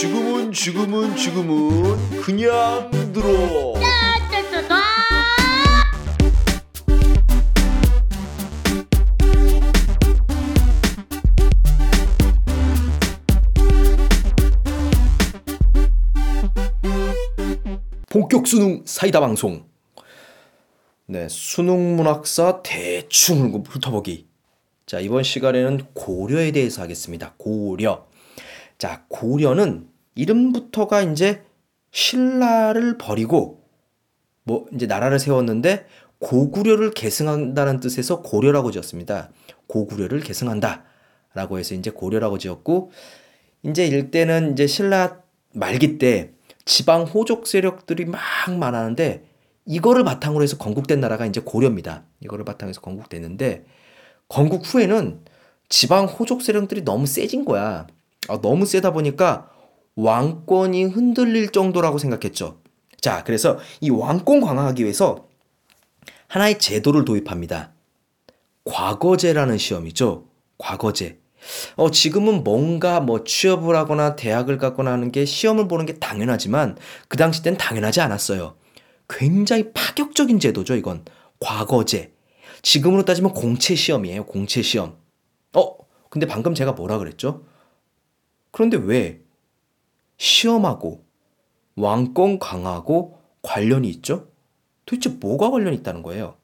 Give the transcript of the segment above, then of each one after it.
지금은 지금은 지금은 그냥 들어. 본격 수능 사이다 방송. 네, 수능 문학사 대충 훑어보기. 자, 이번 시간에는 고려에 대해서 하겠습니다. 고려. 자, 고려는 이름부터가 이제 신라를 버리고 뭐 이제 나라를 세웠는데 고구려를 계승한다는 뜻에서 고려라고 지었습니다. 고구려를 계승한다라고 해서 이제 고려라고 지었고 이제 일대는 이제 신라 말기 때 지방 호족 세력들이 막 많았는데 이거를 바탕으로 해서 건국된 나라가 이제 고려입니다. 이거를 바탕으로 해서 건국됐는데 건국 후에는 지방 호족 세력들이 너무 세진 거야. 아, 너무 세다 보니까 왕권이 흔들릴 정도라고 생각했죠. 자, 그래서 이 왕권 강화하기 위해서 하나의 제도를 도입합니다. 과거제라는 시험이죠. 과거제. 어, 지금은 뭔가 뭐 취업을 하거나 대학을 가거나 하는 게 시험을 보는 게 당연하지만 그 당시 땐 당연하지 않았어요. 굉장히 파격적인 제도죠, 이건. 과거제. 지금으로 따지면 공채 시험이에요, 공채 시험. 어, 근데 방금 제가 뭐라 그랬죠? 그런데 왜 시험하고 왕권 강하고 관련이 있죠? 도대체 뭐가 관련이 있다는 거예요?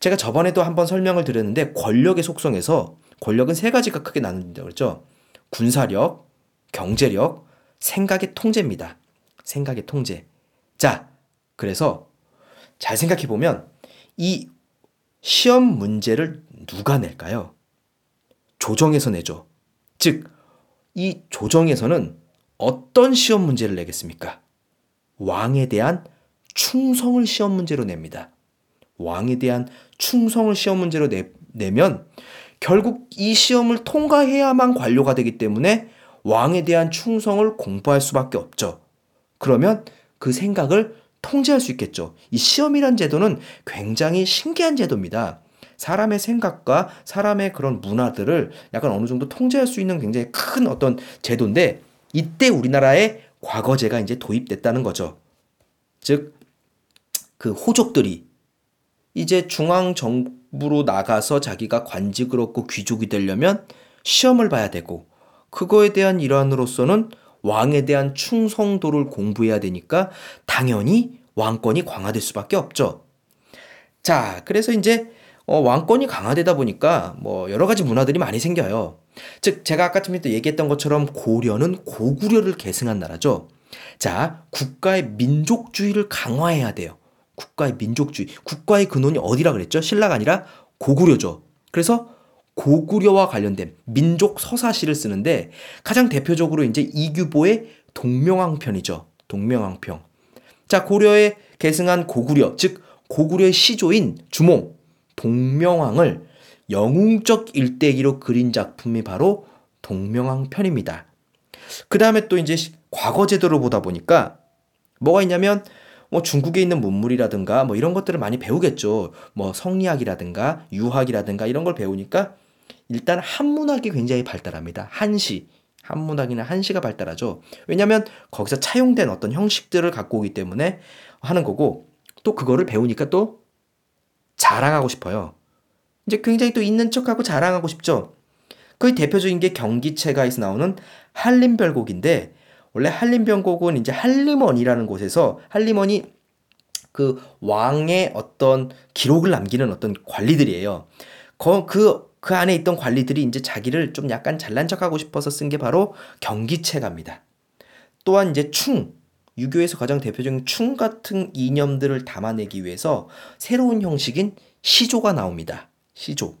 제가 저번에도 한번 설명을 드렸는데 권력의 속성에서 권력은 세 가지가 크게 나눈다고 그랬죠. 군사력, 경제력, 생각의 통제입니다. 생각의 통제. 자, 그래서 잘 생각해 보면 이 시험 문제를 누가 낼까요? 조정에서 내죠. 즉, 이 조정에서는 어떤 시험 문제를 내겠습니까? 왕에 대한 충성을 시험 문제로 냅니다. 왕에 대한 충성을 시험 문제로 내, 내면 결국 이 시험을 통과해야만 관료가 되기 때문에 왕에 대한 충성을 공부할 수밖에 없죠. 그러면 그 생각을 통제할 수 있겠죠. 이 시험이란 제도는 굉장히 신기한 제도입니다. 사람의 생각과 사람의 그런 문화들을 약간 어느 정도 통제할 수 있는 굉장히 큰 어떤 제도인데 이때 우리나라에 과거제가 이제 도입됐다는 거죠. 즉, 그 호족들이 이제 중앙 정부로 나가서 자기가 관직을 얻고 귀족이 되려면 시험을 봐야 되고 그거에 대한 일환으로서는 왕에 대한 충성도를 공부해야 되니까 당연히 왕권이 강화될 수밖에 없죠. 자, 그래서 이제 어, 왕권이 강화되다 보니까 뭐 여러 가지 문화들이 많이 생겨요. 즉 제가 아까 전에 얘기했던 것처럼 고려는 고구려를 계승한 나라죠. 자, 국가의 민족주의를 강화해야 돼요. 국가의 민족주의. 국가의 근원이 어디라 그랬죠? 신라가 아니라 고구려죠. 그래서 고구려와 관련된 민족 서사시를 쓰는데 가장 대표적으로 이제 이규보의 동명왕편이죠. 동명왕편. 자, 고려에 계승한 고구려, 즉 고구려의 시조인 주몽, 동명왕을 영웅적 일대기로 그린 작품이 바로 동명왕 편입니다. 그 다음에 또 이제 과거 제도로 보다 보니까 뭐가 있냐면 뭐 중국에 있는 문물이라든가 뭐 이런 것들을 많이 배우겠죠. 뭐 성리학이라든가 유학이라든가 이런 걸 배우니까 일단 한문학이 굉장히 발달합니다. 한시. 한문학이나 한시가 발달하죠. 왜냐면 거기서 차용된 어떤 형식들을 갖고 오기 때문에 하는 거고 또 그거를 배우니까 또 자랑하고 싶어요. 이제 굉장히 또 있는 척하고 자랑하고 싶죠. 그 대표적인 게 경기체가에서 나오는 한림별곡인데 원래 한림별곡은 이제 한림원이라는 곳에서 한림원이 그 왕의 어떤 기록을 남기는 어떤 관리들이에요. 그, 그, 그 안에 있던 관리들이 이제 자기를 좀 약간 잘난 척하고 싶어서 쓴 게 바로 경기체가입니다. 또한 이제 충, 유교에서 가장 대표적인 충 같은 이념들을 담아내기 위해서 새로운 형식인 시조가 나옵니다. 시조.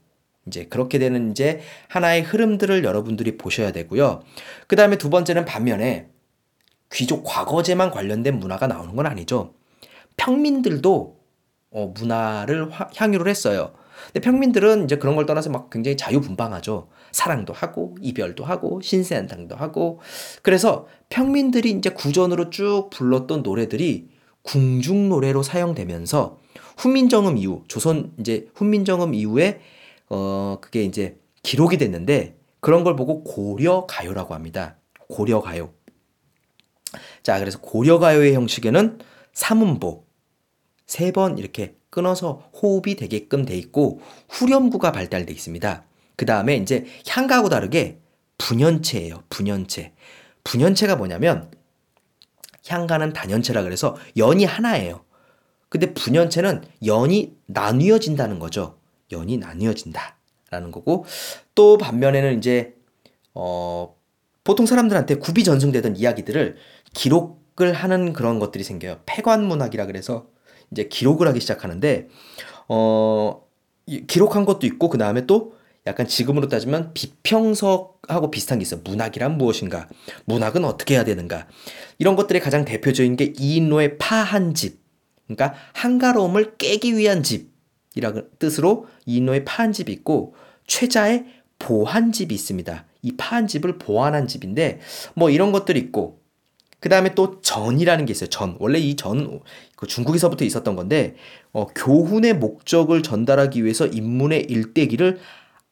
이제 그렇게 되는 이제 하나의 흐름들을 여러분들이 보셔야 되고요. 그 다음에 두 번째는 반면에 귀족 과거제만 관련된 문화가 나오는 건 아니죠. 평민들도 어, 문화를 화, 향유를 했어요. 근데 평민들은 이제 그런 걸 떠나서 막 굉장히 자유분방하죠. 사랑도 하고 이별도 하고 신세한탕도 하고 그래서 평민들이 이제 구전으로 쭉 불렀던 노래들이 궁중 노래로 사용되면서 훈민정음 이후 조선 이제 훈민정음 이후에 어 그게 이제 기록이 됐는데 그런 걸 보고 고려 가요라고 합니다. 고려 가요. 자, 그래서 고려 가요의 형식에는 삼음보 세 번 이렇게 끊어서 호흡이 되게끔 돼 있고 후렴구가 발달돼 있습니다. 그 다음에 이제 향가하고 다르게 분연체예요. 분연체. 분연체가 뭐냐면 향가는 단연체라 그래서 연이 하나예요. 근데 분연체는 연이 나뉘어진다는 거죠. 연이 나뉘어진다라는 거고 또 반면에는 이제 어 보통 사람들한테 구비 전승되던 이야기들을 기록을 하는 그런 것들이 생겨요. 폐관 문학이라 그래서 이제 기록을 하기 시작하는데 어 기록한 것도 있고 그 다음에 또 약간 지금으로 따지면 비평석하고 비슷한 게 있어요. 문학이란 무엇인가? 문학은 어떻게 해야 되는가? 이런 것들이 가장 대표적인 게 이인로의 파한 집. 그러니까 한가로움을 깨기 위한 집이라는 뜻으로 이인로의 파한 집이 있고 최자의 보한 집이 있습니다. 이 파한 집을 보완한 집인데 뭐 이런 것들이 있고 그 다음에 또 전이라는 게 있어요. 전. 원래 이 전은 그 중국에서부터 있었던 건데, 어, 교훈의 목적을 전달하기 위해서 인문의 일대기를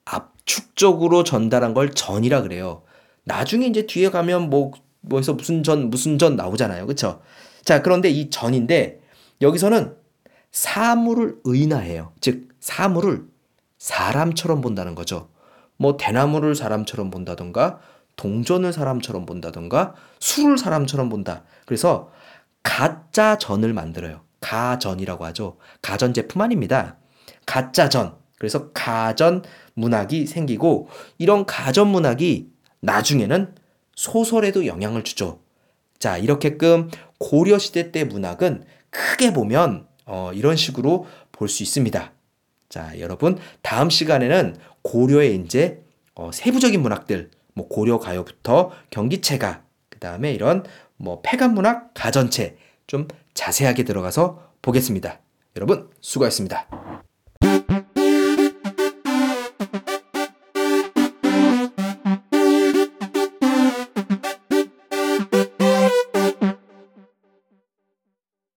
압축적으로 전달한 걸 전이라 그래요. 나중에 이제 뒤에 가면 뭐, 뭐에서 무슨 전, 무슨 전 나오잖아요. 그쵸? 자, 그런데 이 전인데, 여기서는 사물을 의인화해요. 즉, 사물을 사람처럼 본다는 거죠. 뭐, 대나무를 사람처럼 본다던가, 동전을 사람처럼 본다던가, 술을 사람처럼 본다. 그래서 가짜 전을 만들어요. 가전이라고 하죠. 가전 제품 아닙니다. 가짜 전. 그래서 가전 문학이 생기고 이런 가전 문학이 나중에는 소설에도 영향을 주죠. 자, 이렇게끔 고려 시대 때 문학은 크게 보면 어, 이런 식으로 볼 수 있습니다. 자, 여러분 다음 시간에는 고려의 이제 어, 세부적인 문학들, 뭐 고려 가요부터 경기체가, 그 다음에 이런 뭐 폐간 문학, 가전체 좀 자세하게 들어가서 보겠습니다. 여러분 수고하셨습니다.